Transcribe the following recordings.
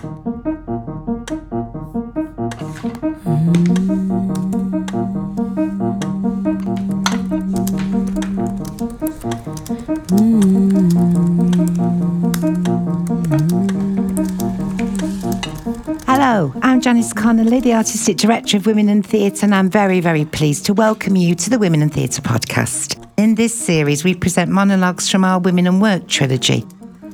Hello, I'm Janice Connolly, the Artistic Director of Women in Theatre, and I'm very, very pleased to welcome you to the Women in Theatre podcast. In this series, we present monologues from our Women and Work trilogy.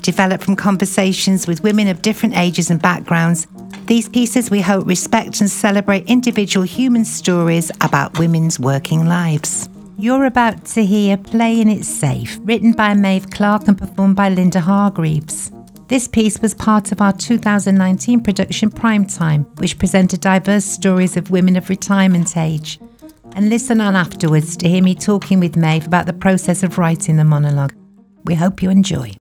Developed from conversations with women of different ages and backgrounds, these pieces we hope respect and celebrate individual human stories about women's working lives. You're about to hear Playing It Safe, written by Maeve Clark and performed by Linda Hargreaves. This piece was part of our 2019 production Primetime, which presented diverse stories of women of retirement age. And listen on afterwards to hear me talking with Maeve about the process of writing the monologue. We hope you enjoy.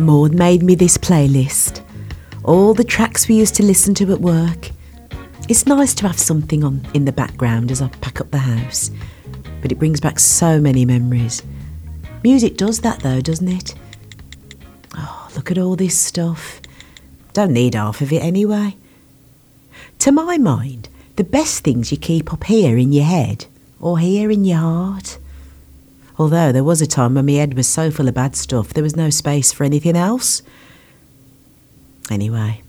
Maud made me this playlist. All the tracks we used to listen to at work. It's nice to have something on in the background as I pack up the house, but it brings back so many memories. Music does that though, doesn't it? Oh, look at all this stuff. Don't need half of it anyway. To my mind, the best things you keep up here in your head or here in your heart. Although there was a time when my head was so full of bad stuff, there was no space for anything else. Anyway,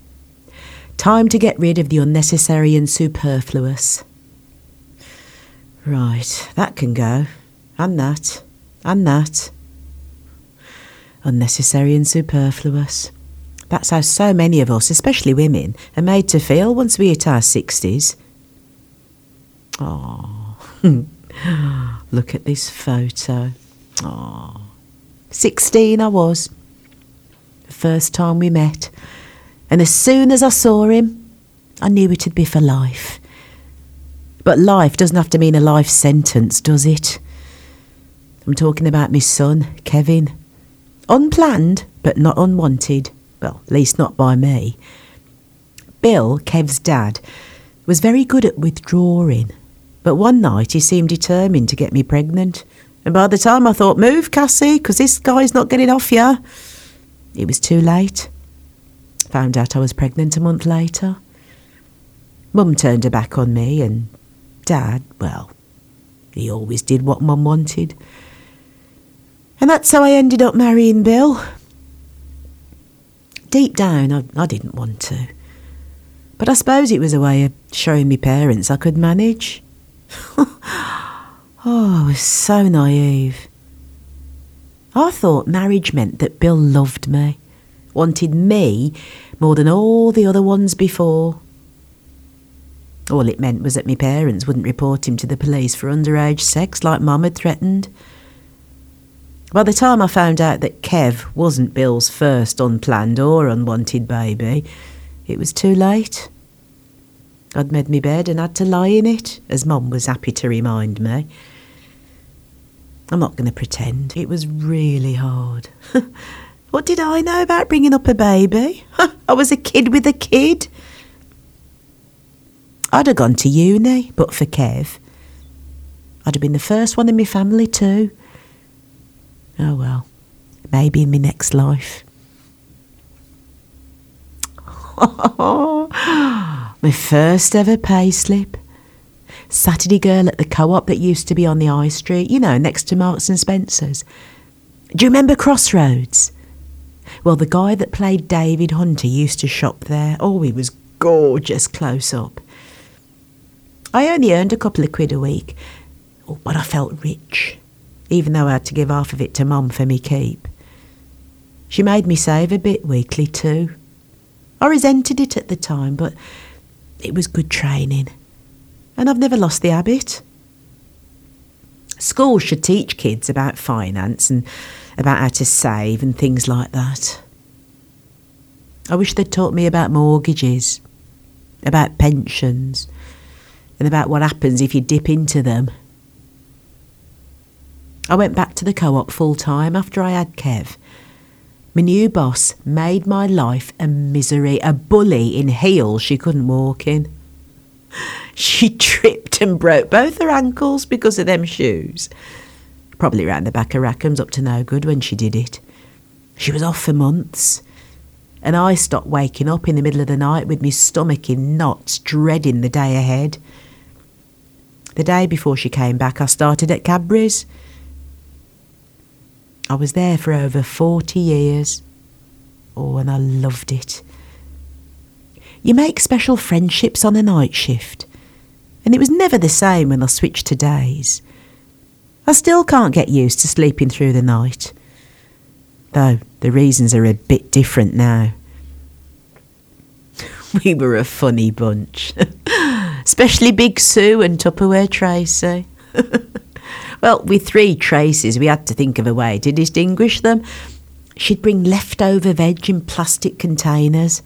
time to get rid of the unnecessary and superfluous. Right, that can go. And that. And that. Unnecessary and superfluous. That's how so many of us, especially women, are made to feel once we hit our 60s. Oh, look at this photo. Oh, 16 I was. The first time we met. And as soon as I saw him, I knew it'd be for life. But life doesn't have to mean a life sentence, does it? I'm talking about my son, Kevin. Unplanned, but not unwanted. Well, at least not by me. Bill, Kev's dad, was very good at withdrawing, but one night he seemed determined to get me pregnant. And by the time I thought, move, Cassie, 'cause this guy's not getting off ya, it was too late. Found out I was pregnant a month later. Mum turned her back on me, and Dad, well, he always did what Mum wanted. And that's how I ended up marrying Bill. Deep down, I, I didn't want to. But I suppose it was a way of showing me parents I could manage. oh, I was so naive. I thought marriage meant that Bill loved me, wanted me more than all the other ones before. All it meant was that my parents wouldn't report him to the police for underage sex like Mum had threatened. By the time I found out that Kev wasn't Bill's first unplanned or unwanted baby, it was too late. I'd made me bed and had to lie in it, as Mum was happy to remind me. I'm not going to pretend. It was really hard. what did I know about bringing up a baby? I was a kid with a kid. I'd have gone to uni, but for Kev. I'd have been the first one in my family too. Oh well, maybe in my next life. my first ever pay slip. Saturday girl at the co-op that used to be on the high street, you know, next to Marks and Spencer's. Do you remember Crossroads? Well, the guy that played David Hunter used to shop there. Oh, he was gorgeous close up. I only earned a couple of quid a week, oh, but I felt rich, even though I had to give half of it to Mum for me keep. She made me save a bit weekly too. I resented it at the time, but it was good training, and I've never lost the habit. Schools should teach kids about finance and about how to save and things like that. I wish they'd taught me about mortgages, about pensions, and about what happens if you dip into them. I went back to the co op full time after I had Kev. My new boss made my life a misery, a bully in heels she couldn't walk in. she tripped and broke both her ankles because of them shoes. Probably round the back of Rackham's up to no good when she did it. She was off for months. And I stopped waking up in the middle of the night with my stomach in knots, dreading the day ahead. The day before she came back, I started at Cadbury's. I was there for over 40 years. Oh, and I loved it. You make special friendships on a night shift, and it was never the same when I switched to days. I still can't get used to sleeping through the night, though the reasons are a bit different now. We were a funny bunch, especially Big Sue and Tupperware Tracy. Eh? well, with three Traces, we had to think of a way to distinguish them. She'd bring leftover veg in plastic containers.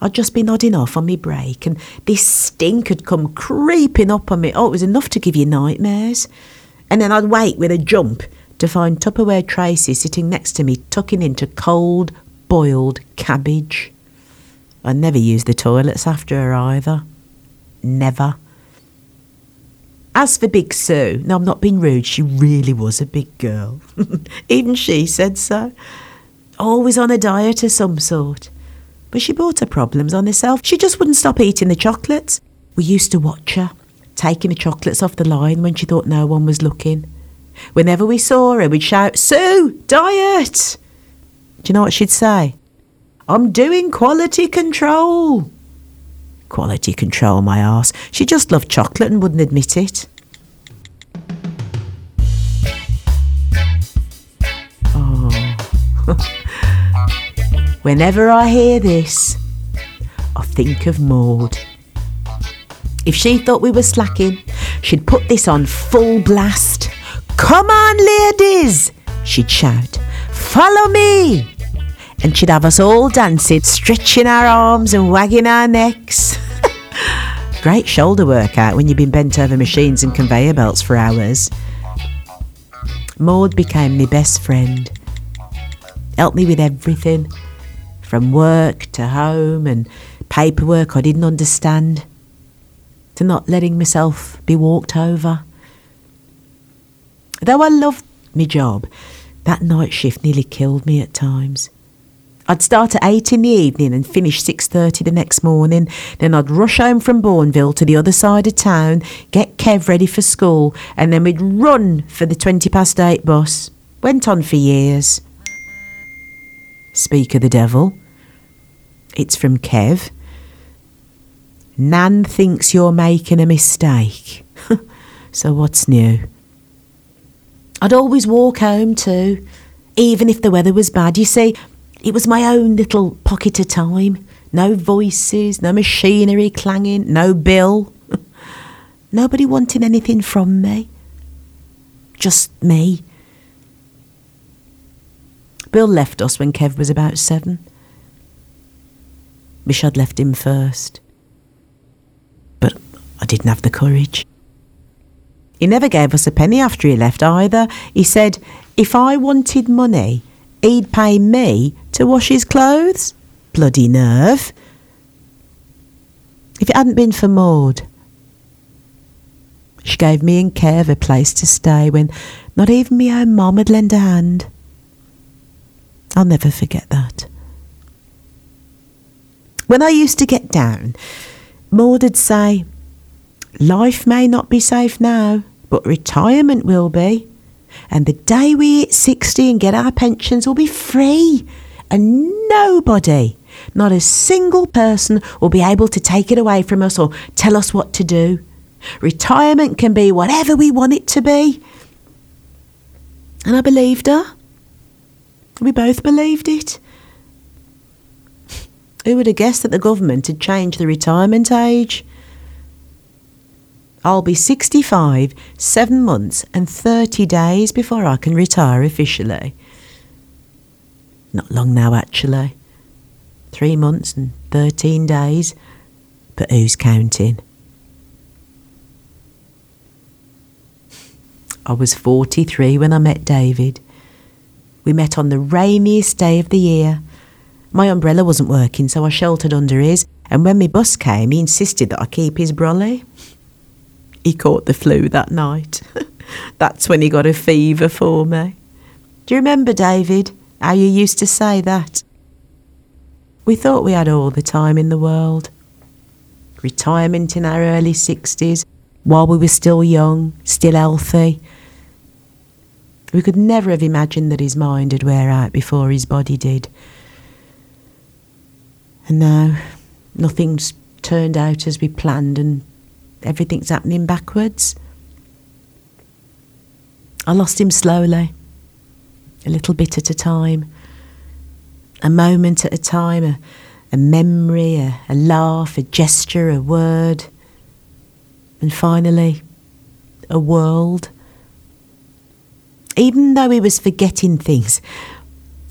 I'd just be nodding off on me break, and this stink had come creeping up on me. Oh, it was enough to give you nightmares. And then I'd wake with a jump to find Tupperware Tracy sitting next to me, tucking into cold, boiled cabbage. I never used the toilets after her either. Never. As for Big Sue, now I'm not being rude, she really was a big girl. Even she said so. Always on a diet of some sort. But she brought her problems on herself. She just wouldn't stop eating the chocolates. We used to watch her, taking the chocolates off the line when she thought no one was looking. Whenever we saw her, we'd shout, Sue, diet! Do you know what she'd say? I'm doing quality control. Quality control, my arse. She just loved chocolate and wouldn't admit it. Oh. Whenever I hear this, I think of Maud. If she thought we were slacking, she'd put this on full blast. Come on, ladies, she'd shout. Follow me and she'd have us all dancing, stretching our arms and wagging our necks. Great shoulder workout when you've been bent over machines and conveyor belts for hours. Maud became my best friend. Helped me with everything, from work to home and paperwork I didn't understand, to not letting myself be walked over. Though I loved my job, that night shift nearly killed me at times. I'd start at 8 in the evening and finish 6.30 the next morning. Then I'd rush home from Bournville to the other side of town, get Kev ready for school, and then we'd run for the 20 past 8 bus. Went on for years. Speak of the devil. It's from Kev. Nan thinks you're making a mistake. so what's new? I'd always walk home too, even if the weather was bad. You see, it was my own little pocket of time. No voices, no machinery clanging, no bill. Nobody wanting anything from me. Just me. Bill left us when Kev was about seven. Wish I'd left him first. But I didn't have the courage. He never gave us a penny after he left either. He said, if I wanted money, he'd pay me to wash his clothes? Bloody nerve. If it hadn't been for Maud, she gave me and Kev a place to stay when not even my own mom had lent a hand. I'll never forget that. When I used to get down, Maud'd say, Life may not be safe now, but retirement will be. And the day we hit 60 and get our pensions will be free and nobody, not a single person, will be able to take it away from us or tell us what to do. Retirement can be whatever we want it to be. And I believed her. We both believed it. Who would have guessed that the government had changed the retirement age? I'll be 65, seven months, and 30 days before I can retire officially. Not long now, actually. Three months and 13 days. But who's counting? I was 43 when I met David. We met on the rainiest day of the year. My umbrella wasn't working, so I sheltered under his, and when my bus came, he insisted that I keep his brolly. He caught the flu that night. That's when he got a fever for me. Do you remember, David, how you used to say that? We thought we had all the time in the world. Retirement in our early 60s, while we were still young, still healthy. We could never have imagined that his mind would wear out before his body did. And now, nothing's turned out as we planned, and everything's happening backwards. I lost him slowly, a little bit at a time, a moment at a time, a, a memory, a, a laugh, a gesture, a word, and finally, a world. Even though he was forgetting things,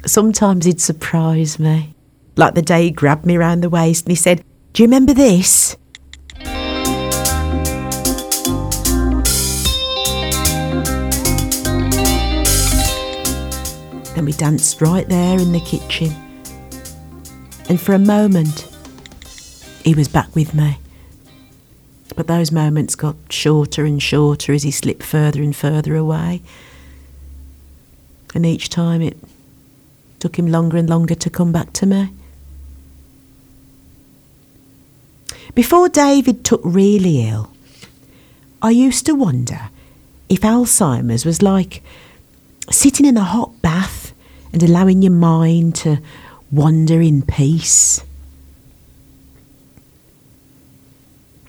sometimes he'd surprise me. Like the day he grabbed me round the waist and he said, Do you remember this? Then we danced right there in the kitchen. And for a moment, he was back with me. But those moments got shorter and shorter as he slipped further and further away. And each time it took him longer and longer to come back to me. Before David took really ill, I used to wonder if Alzheimer's was like sitting in a hot bath and allowing your mind to wander in peace.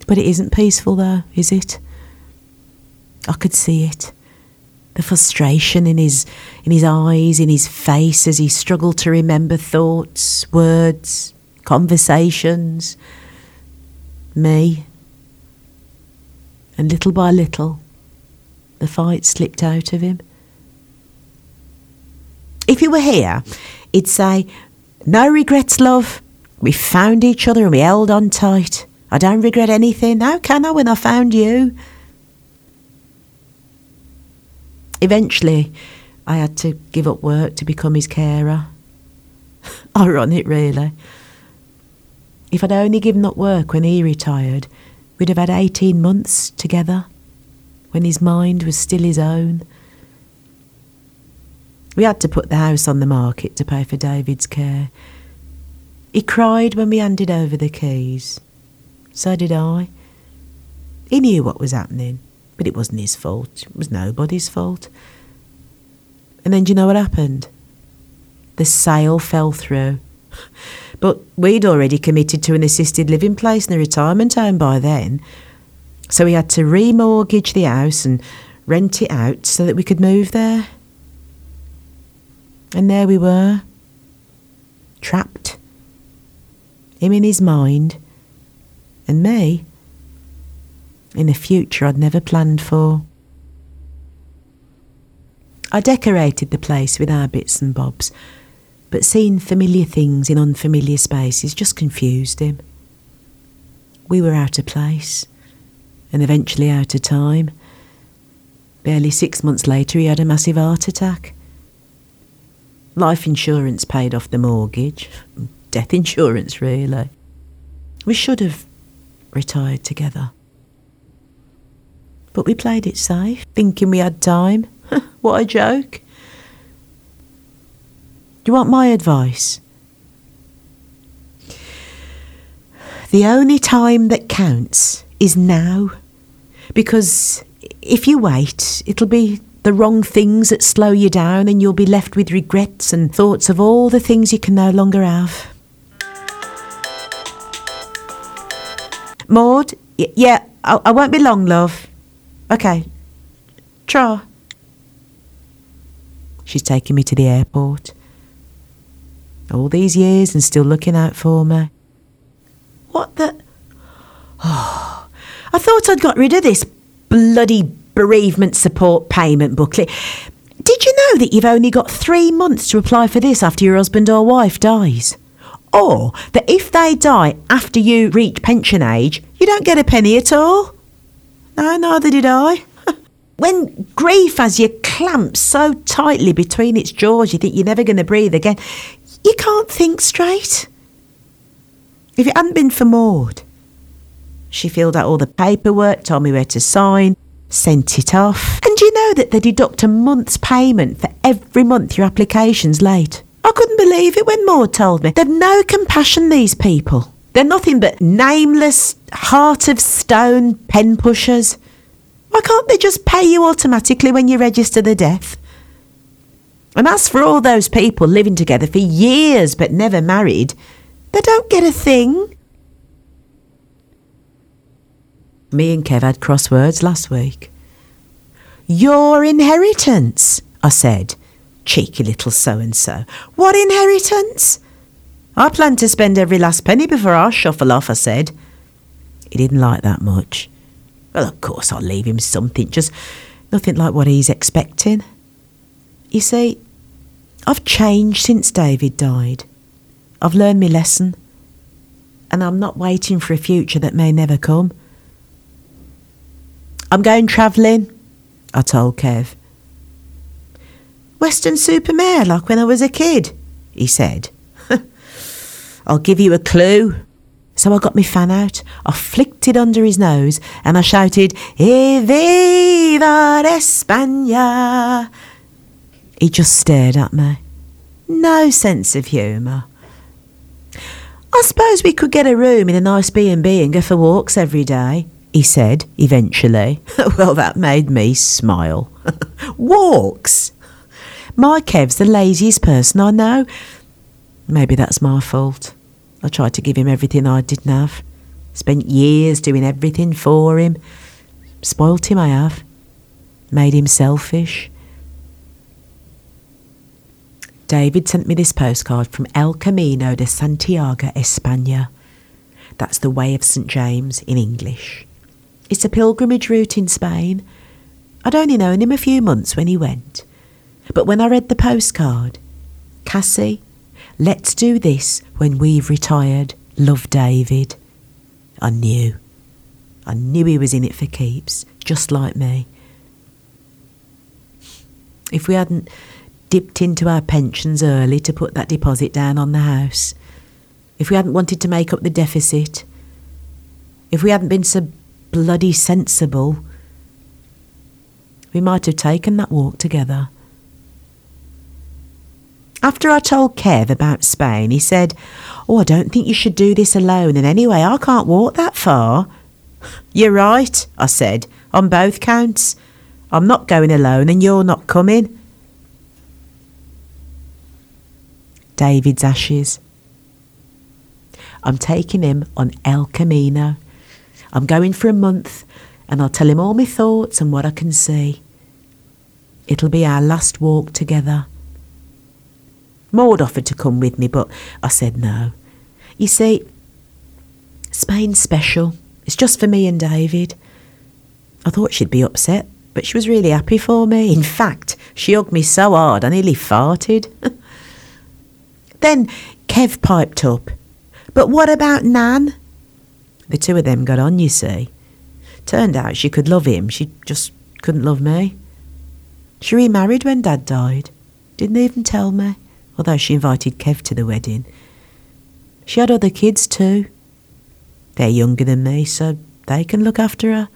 But it isn't peaceful, though, is it? I could see it. The frustration in his in his eyes, in his face as he struggled to remember thoughts, words, conversations, me. And little by little, the fight slipped out of him. If he were here, he'd say, No regrets, love. We found each other and we held on tight. I don't regret anything. How can I when I found you? Eventually, I had to give up work to become his carer. Ironic, really. If I'd only given up work when he retired, we'd have had 18 months together when his mind was still his own. We had to put the house on the market to pay for David's care. He cried when we handed over the keys. So did I. He knew what was happening, but it wasn't his fault. It was nobody's fault. And then do you know what happened? The sale fell through. But we'd already committed to an assisted living place and a retirement home by then. So we had to remortgage the house and rent it out so that we could move there. And there we were, trapped. Him in his mind, and me in a future I'd never planned for. I decorated the place with our bits and bobs, but seeing familiar things in unfamiliar spaces just confused him. We were out of place, and eventually out of time. Barely six months later, he had a massive heart attack. Life insurance paid off the mortgage, death insurance, really. We should have retired together. But we played it safe, thinking we had time. what a joke. Do you want my advice? The only time that counts is now. Because if you wait, it'll be the wrong things that slow you down, and you'll be left with regrets and thoughts of all the things you can no longer have. Maud, y- yeah, I-, I won't be long, love. Okay. Tra. She's taking me to the airport. All these years and still looking out for me. What the? Oh, I thought I'd got rid of this bloody bereavement support payment booklet. Did you know that you've only got three months to apply for this after your husband or wife dies? Or that if they die after you reach pension age, you don't get a penny at all? No, neither did I. when grief has you clamped so tightly between its jaws you think you're never going to breathe again, You can't think straight. If it hadn't been for Maud, she filled out all the paperwork, told me where to sign, sent it off. And you know that they deduct a month's payment for every month your application's late? I couldn't believe it when Maud told me. They've no compassion, these people. They're nothing but nameless, heart of stone pen pushers. Why can't they just pay you automatically when you register the death? And as for all those people living together for years but never married, they don't get a thing. Me and Kev had crosswords last week. Your inheritance, I said. Cheeky little so and so. What inheritance? I plan to spend every last penny before I shuffle off, I said. He didn't like that much. Well, of course, I'll leave him something, just nothing like what he's expecting. You see, I've changed since David died. I've learned my lesson, and I'm not waiting for a future that may never come. I'm going travelling, I told Kev. Weston-super-Mare, like when I was a kid, he said. I'll give you a clue. So I got my fan out, I flicked it under his nose, and I shouted, viva España! He just stared at me. No sense of humour. I suppose we could get a room in a nice B&B and go for walks every day, he said eventually. well, that made me smile. walks? My Kev's the laziest person I know. Maybe that's my fault. I tried to give him everything I didn't have. Spent years doing everything for him. Spoilt him, I have. Made him selfish. David sent me this postcard from El Camino de Santiago, España. That's the Way of St. James in English. It's a pilgrimage route in Spain. I'd only known him a few months when he went. But when I read the postcard, Cassie, Let's do this when we've retired. Love David. I knew. I knew he was in it for keeps, just like me. If we hadn't dipped into our pensions early to put that deposit down on the house, if we hadn't wanted to make up the deficit, if we hadn't been so bloody sensible, we might have taken that walk together. After I told Kev about Spain, he said, Oh, I don't think you should do this alone, and anyway, I can't walk that far. You're right, I said, on both counts. I'm not going alone, and you're not coming. David's ashes. I'm taking him on El Camino. I'm going for a month, and I'll tell him all my thoughts and what I can see. It'll be our last walk together. Maud offered to come with me, but I said no. You see, Spain's special. It's just for me and David. I thought she'd be upset, but she was really happy for me. In fact, she hugged me so hard I nearly farted. then Kev piped up. But what about Nan? The two of them got on, you see. Turned out she could love him, she just couldn't love me. She remarried when Dad died. Didn't even tell me although she invited Kev to the wedding. She had other kids too. They're younger than me, so they can look after her.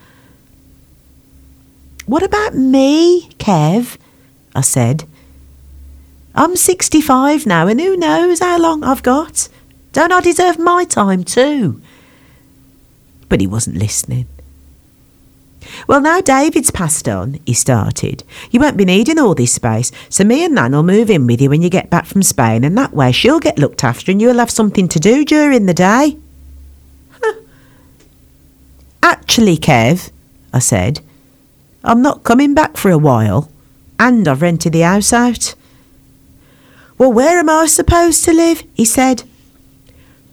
What about me, Kev? I said. I'm 65 now, and who knows how long I've got? Don't I deserve my time too? But he wasn't listening. Well, now David's passed on, he started. You won't be needing all this space, so me and Nan will move in with you when you get back from Spain, and that way she'll get looked after and you'll have something to do during the day. Actually, Kev, I said, I'm not coming back for a while, and I've rented the house out. Well, where am I supposed to live? he said.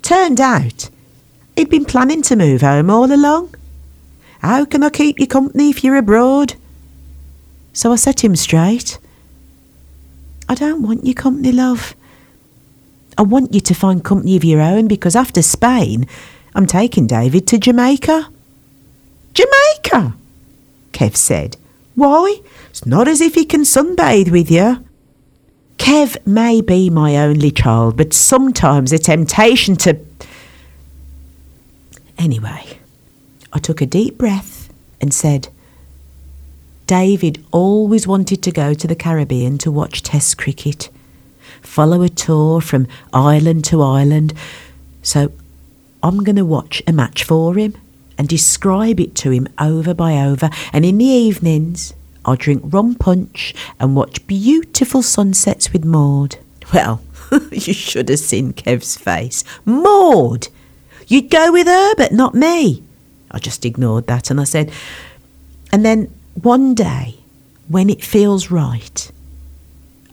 Turned out he'd been planning to move home all along. How can I keep you company if you're abroad? So I set him straight. I don't want your company, love. I want you to find company of your own because after Spain, I'm taking David to Jamaica. Jamaica? Kev said. Why? It's not as if he can sunbathe with you. Kev may be my only child, but sometimes the temptation to. Anyway, I took a deep breath and said, David always wanted to go to the Caribbean to watch Test cricket, follow a tour from island to island. So I'm going to watch a match for him and describe it to him over by over. And in the evenings, I'll drink rum punch and watch beautiful sunsets with Maud. Well, you should have seen Kev's face. Maud! You'd go with her, but not me. I just ignored that and I said, and then one day, when it feels right,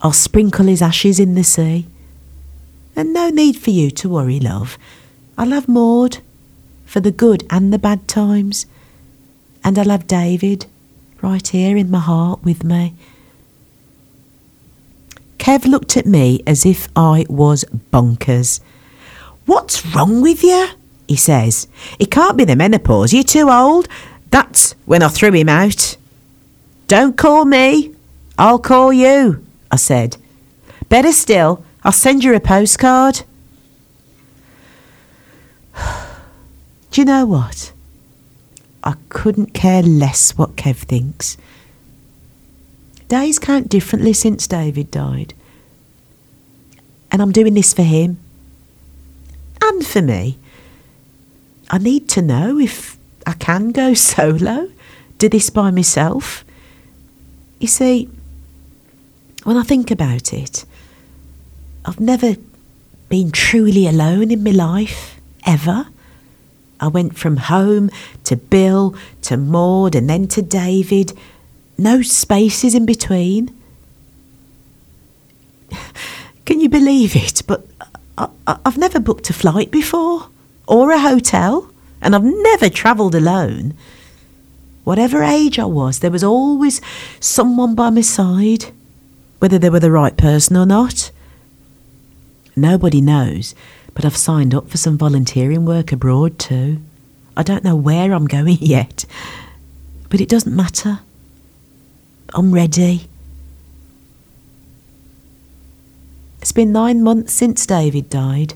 I'll sprinkle his ashes in the sea. And no need for you to worry, love. I'll have Maud for the good and the bad times. And I'll have David right here in my heart with me. Kev looked at me as if I was bonkers. What's wrong with you? He says. It can't be the menopause. You're too old. That's when I threw him out. Don't call me. I'll call you, I said. Better still, I'll send you a postcard. Do you know what? I couldn't care less what Kev thinks. Days count differently since David died. And I'm doing this for him. And for me. I need to know if I can go solo, do this by myself. You see, when I think about it, I've never been truly alone in my life, ever. I went from home to Bill to Maud and then to David. No spaces in between. Can you believe it? But I, have never booked a flight before or a hotel, and I've never travelled alone. Whatever age I was, there was always someone by my side, whether they were the right person or not. Nobody knows but I've signed up for some volunteering work abroad too. I don't know where I'm going yet, but it doesn't matter. I'm ready. It's been nine months since David died.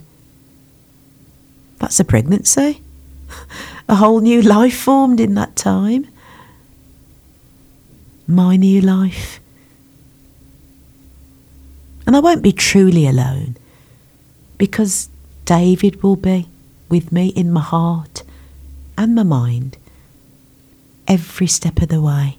That's a pregnancy. A whole new life formed in that time. My new life. And I won't be truly alone because David will be with me in my heart and my mind every step of the way.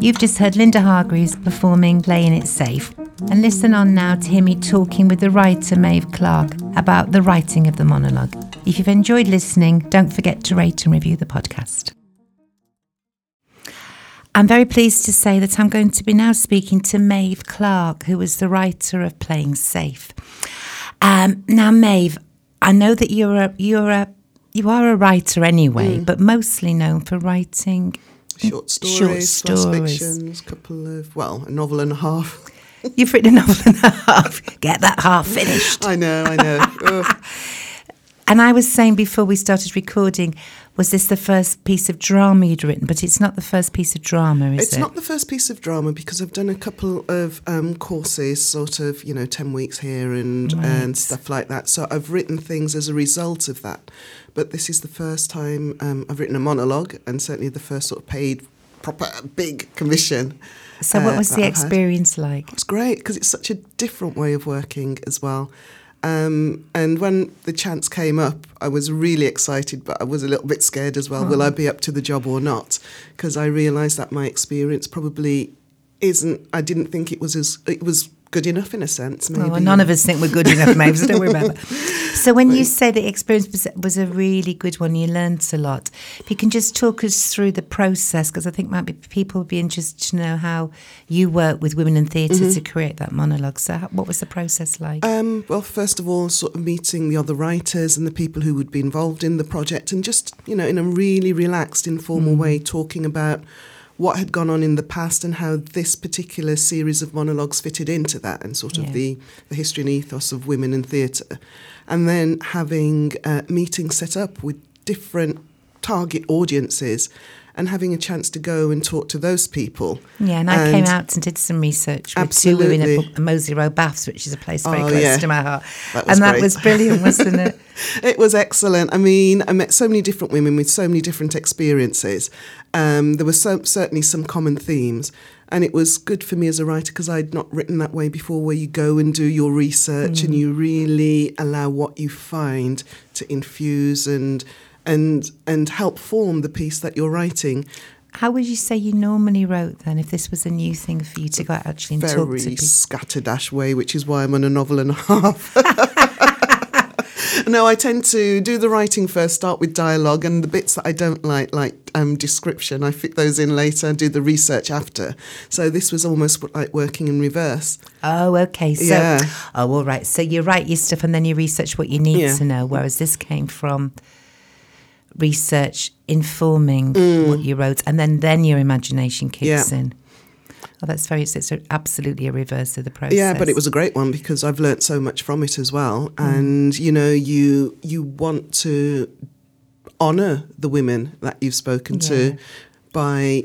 You've just heard Linda Hargreaves performing Playing It Safe. And listen on now to hear me talking with the writer Maeve Clark about the writing of the monologue. If you've enjoyed listening, don't forget to rate and review the podcast. I'm very pleased to say that I'm going to be now speaking to Maeve Clark, who was the writer of Playing Safe. Um, now, Maeve, I know that you're a you're a you are a writer anyway, mm. but mostly known for writing short stories, short stories. fictions, couple of well, a novel and a half. You've written a novel and a half. Get that half finished. I know, I know. and I was saying before we started recording, was this the first piece of drama you'd written? But it's not the first piece of drama, is it's it? It's not the first piece of drama because I've done a couple of um, courses, sort of, you know, 10 weeks here and, right. and stuff like that. So I've written things as a result of that. But this is the first time um, I've written a monologue and certainly the first sort of paid, proper, big commission. So, what uh, was the experience like? It's great because it's such a different way of working as well. Um, and when the chance came up, I was really excited, but I was a little bit scared as well. Oh. Will I be up to the job or not? Because I realised that my experience probably isn't. I didn't think it was as. It was good enough in a sense. Maybe. Oh, none of us think we're good enough, maybe, so don't worry about that. So, when you say the experience was, was a really good one, you learnt a lot. If you can just talk us through the process, because I think might be people would be interested to know how you work with women in theater Mm-hmm. to create that monologue. So, how, what was the process like? Um, well, first of all, sort of meeting the other writers and the people who would be involved in the project, and just you know, in a really relaxed, informal way, talking about what had gone on in the past and how this particular series of monologues fitted into that, and sort Yeah. of the the history and ethos of women in theatre, and then having uh, meetings set up with different target audiences. And having a chance to go and talk to those people. yeah, and I came out and did some research with two women Absolutely. at Moseley Road Baths, which is a place very Oh, close yeah. to my heart. That and that was brilliant, wasn't it? It was excellent. I mean, I met so many different women with so many different experiences. Um, there were so, certainly some common themes. And it was good for me as a writer because I'd not written that way before, where you go and do your research and you really allow what you find to infuse and and and help form the piece that you're writing. How would you say you normally wrote then, if this was a new thing for you to go out actually and talk to very people? scatterdash way, which is why I'm on a novel and a half. no, I tend to do the writing first, start with dialogue, and the bits that I don't like, like um, description, I fit those in later and do the research after. So this was almost like working in reverse. Oh, okay. So, Yeah. oh, all right. So you write your stuff and then you research what you need Yeah. to know. Whereas this came from research informing what you wrote, and then then your imagination kicks Mm. Yeah. in. Oh, that's very. It's absolutely a reverse of the process. Yeah, but it was a great one because I've learnt so much from it as well. Mm. And you know, you you want to honour the women that you've spoken Yeah. to by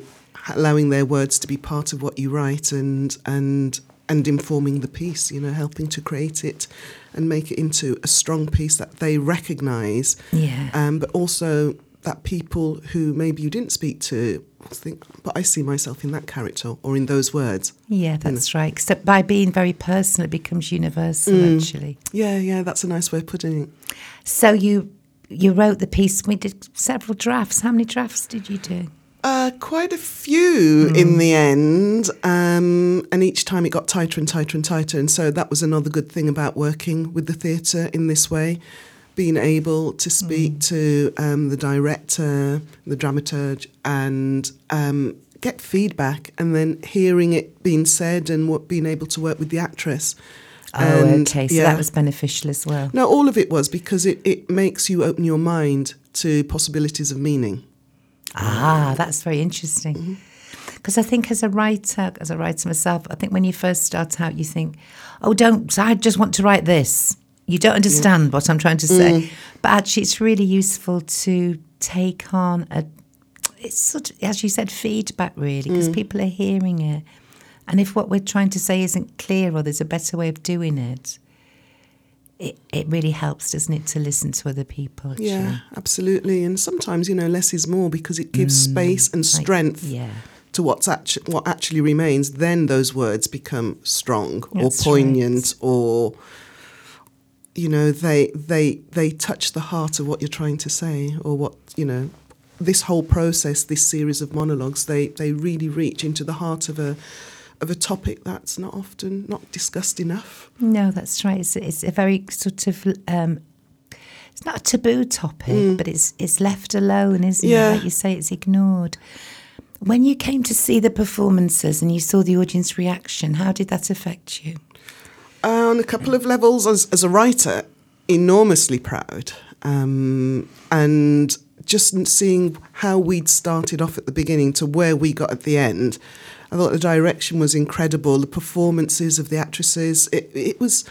allowing their words to be part of what you write and and and informing the piece. You know, helping to create it and make it into a strong piece that they recognise. Yeah. Um, but also that people who maybe you didn't speak to think, but I see myself in that character or in those words. Yeah, that's right. Except by being very personal, it becomes universal. Mm. Actually, Yeah, yeah, that's a nice way of putting it. so you you wrote the piece. We did several drafts. How many drafts did you do? Uh, quite a few in the end, um, and each time it got tighter and tighter and tighter. And so that was another good thing about working with the theatre in this way, being able to speak to um, the director, the dramaturge, and um, get feedback, and then hearing it being said and what being able to work with the actress. Oh, And, okay. So yeah. that was beneficial as well. No, all of it was because it, it makes you open your mind to possibilities of meaning. Ah, that's very interesting. Mm-hmm. Because I think as a writer, as a writer myself, I think when you first start out, you think, oh, don't, I just want to write this. You don't understand what I'm trying to say. Mm-hmm. But actually, it's really useful to take on a, it's sort of, as you said, feedback really, because mm. people are hearing it. And if what we're trying to say isn't clear or there's a better way of doing it, it, it really helps, doesn't it, to listen to other people? Actually. Yeah, absolutely. And sometimes, you know, less is more because it gives mm, space and Like, strength yeah. to what's actu- what actually remains. Then those words become strong That's or poignant right. or you know they they they touch the heart of what you're trying to say or what you know this whole process this series of monologues they they really reach into the heart of a of a topic that's not often not discussed enough No, that's right. It's, it's a very sort of um, it's not a taboo topic, but it's it's left alone, isn't Yeah. it? Like you say, it's ignored. When you came to see the performances and you saw the audience reaction, how did that affect you? Uh, on a couple of levels as, as a writer enormously proud um, and just seeing how we'd started off at the beginning to where we got at the end i thought the direction was incredible the performances of the actresses. It, it was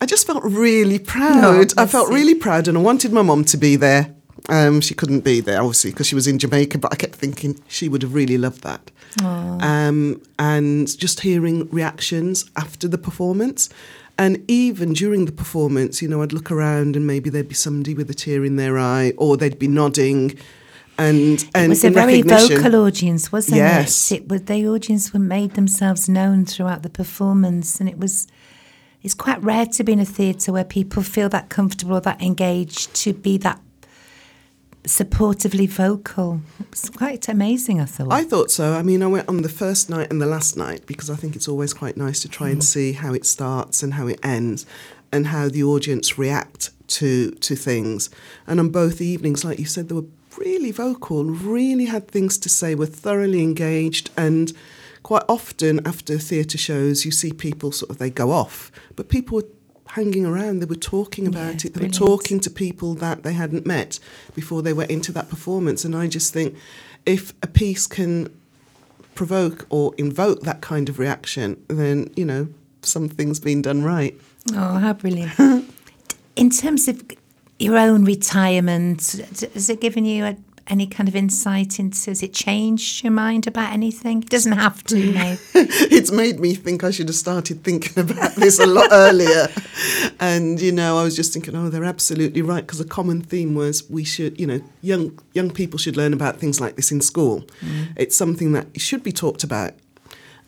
i just felt really proud. I felt really proud and i wanted my mum to be there. Um, she couldn't be there obviously because she was in jamaica but i kept thinking she would have really loved that. Um, and just hearing reactions after the performance. And even during the performance, you know, I'd look around and maybe there'd be somebody with a tear in their eye, or they'd be nodding, and and it was a very vocal audience, wasn't Yes. it? It was the audience were made themselves known throughout the performance, and it was. It's quite rare to be in a theatre where people feel that comfortable or that engaged to be that supportively vocal. It's quite amazing, I thought. I thought so. I mean, I went on the first night and the last night because I think it's always quite nice to try and mm-hmm. see how it starts and how it ends and how the audience react to to things. And on both evenings, like you said, there were really vocal, really had things to say, were thoroughly engaged and quite often after theatre shows you see people sort of they go off, but people were hanging around, they were talking about Yeah, it, they brilliant. were talking to people that they hadn't met before they went into that performance. And I just think if a piece can provoke or invoke that kind of reaction, then, you know, something's been done right. Oh, how brilliant. In terms of your own retirement, has it given you a, any kind of insight into, has it changed your mind about anything? It doesn't have to, no. it's made me think I should have started thinking about this a lot earlier. And you know, I was just thinking, oh, they're absolutely right because a common theme was we should, you know, young young people should learn about things like this in school. It's something that should be talked about,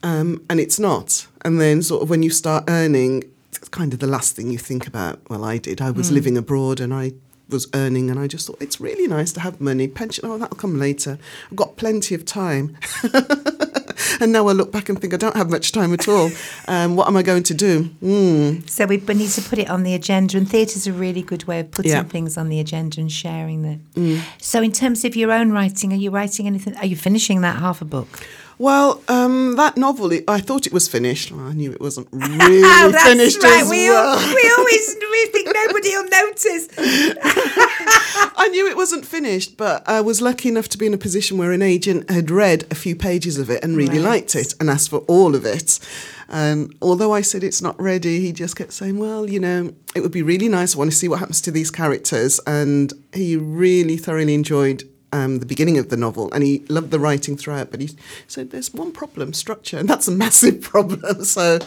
um, and it's not. And then, sort of, when you start earning, it's kind of the last thing you think about. Well, I did. I was living abroad, and I was earning, and I just thought it's really nice to have money. Pension, oh, that'll come later. I've got plenty of time. and now I look back and think I don't have much time at all. Um, what am I going to do? Mm. So we need to put it on the agenda, and theatre's a really good way of putting Yeah. Mm. things on the agenda and sharing them. So, in terms of your own writing, are you writing anything? Are you finishing that half a book? Well, um, that novel, it, I thought it was finished. Well, I knew it wasn't really Oh, that's finished right. as We, well. al- we always we think nobody will notice. I knew it wasn't finished, but I was lucky enough to be in a position where an agent had read a few pages of it and really Right. liked it and asked for all of it. And although I said it's not ready, he just kept saying, "Well, you know, it would be really nice. I want to see what happens to these characters." And he really thoroughly enjoyed. Um, the beginning of the novel, and he loved the writing throughout. But he said, "There's one problem: structure, and that's a massive problem." So,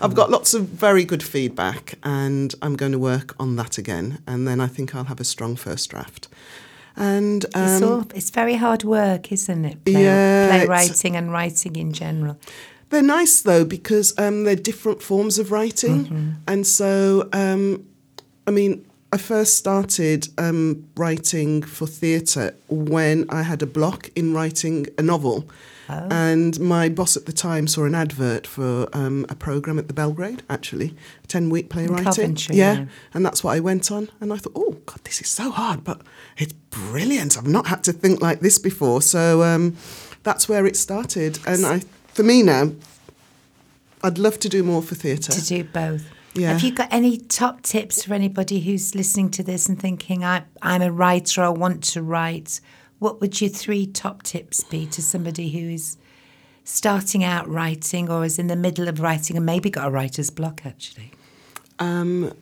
I've got lots of very good feedback, and I'm going to work on that again. And then I think I'll have a strong first draft. And it's, um, all, it's very hard work, isn't it? Play, Yeah, playwriting and writing in general. They're nice though because um, they're different forms of writing, and so um, I mean, I first started um, writing for theatre when I had a block in writing a novel, and my boss at the time saw an advert for um, a program at the Belgrade, actually, a ten-week playwriting. Yeah, yeah. and that's what I went on, and I thought, oh God, this is so hard, but it's brilliant. I've not had to think like this before, so um, that's where it started, and I, for me now, I'd love to do more for theatre. to do both. Yeah. Have you got any top tips for anybody who's listening to this and thinking, I, I'm a writer, I want to write? What would your three top tips be to somebody who is starting out writing or is in the middle of writing and maybe got a writer's block actually? Um,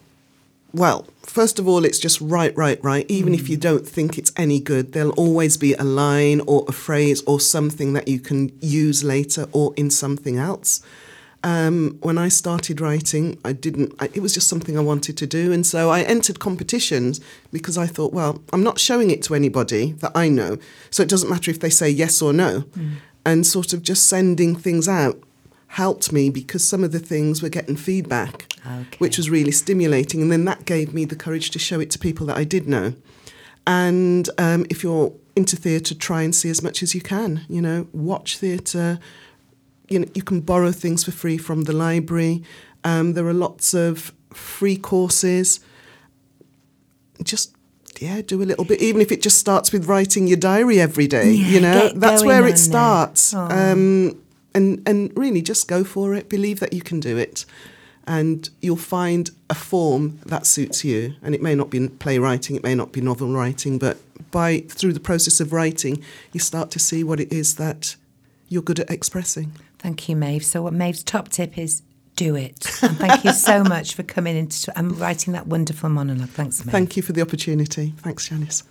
well, first of all, it's just write, write, write. Even if you don't think it's any good, there'll always be a line or a phrase or something that you can use later or in something else. Um, when I started writing, I didn't. I, it was just something I wanted to do, and so I entered competitions because I thought, well, I'm not showing it to anybody that I know, so it doesn't matter if they say yes or no. And sort of just sending things out helped me because some of the things were getting feedback, Okay. which was really stimulating, and then that gave me the courage to show it to people that I did know. And um, if you're into theatre, try and see as much as you can. You know, watch theatre. You know, you can borrow things for free from the library. Um, there are lots of free courses. Just yeah, do a little bit, even if it just starts with writing your diary every day. Yeah, you know, that's where it starts. Oh. Um, and and really, just go for it. Believe that you can do it, and you'll find a form that suits you. And it may not be playwriting, it may not be novel writing, but by through the process of writing, you start to see what it is that you're good at expressing. Thank you, Maeve. So, what Maeve's top tip is do it. And thank you so much for coming in and writing that wonderful monologue. Thanks, Maeve. Thank you for the opportunity. Thanks, Janice.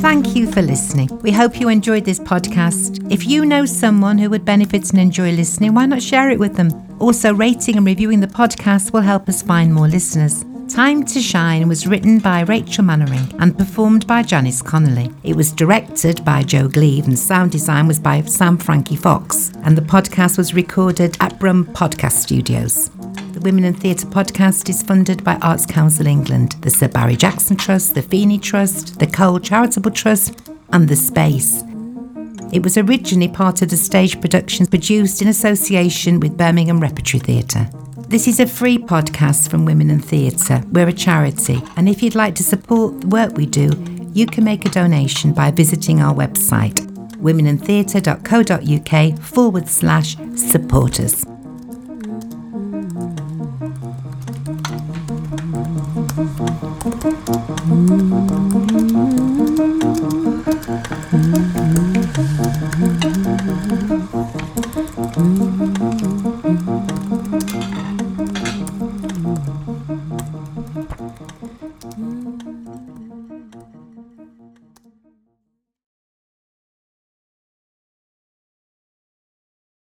Thank you for listening. We hope you enjoyed this podcast. If you know someone who would benefit and enjoy listening, why not share it with them? Also, rating and reviewing the podcast will help us find more listeners. Time to Shine was written by Rachel Mannering and performed by Janice Connolly. It was directed by Joe Gleave and sound design was by Sam Frankie Fox. And the podcast was recorded at Brum Podcast Studios. The Women in Theatre podcast is funded by Arts Council England, the Sir Barry Jackson Trust, the Feeney Trust, the Cole Charitable Trust, and The Space. It was originally part of the stage productions produced in association with Birmingham Repertory Theatre. This is a free podcast from Women in Theatre. We're a charity, and if you'd like to support the work we do, you can make a donation by visiting our website, womenintheatre.co.uk forward slash supporters.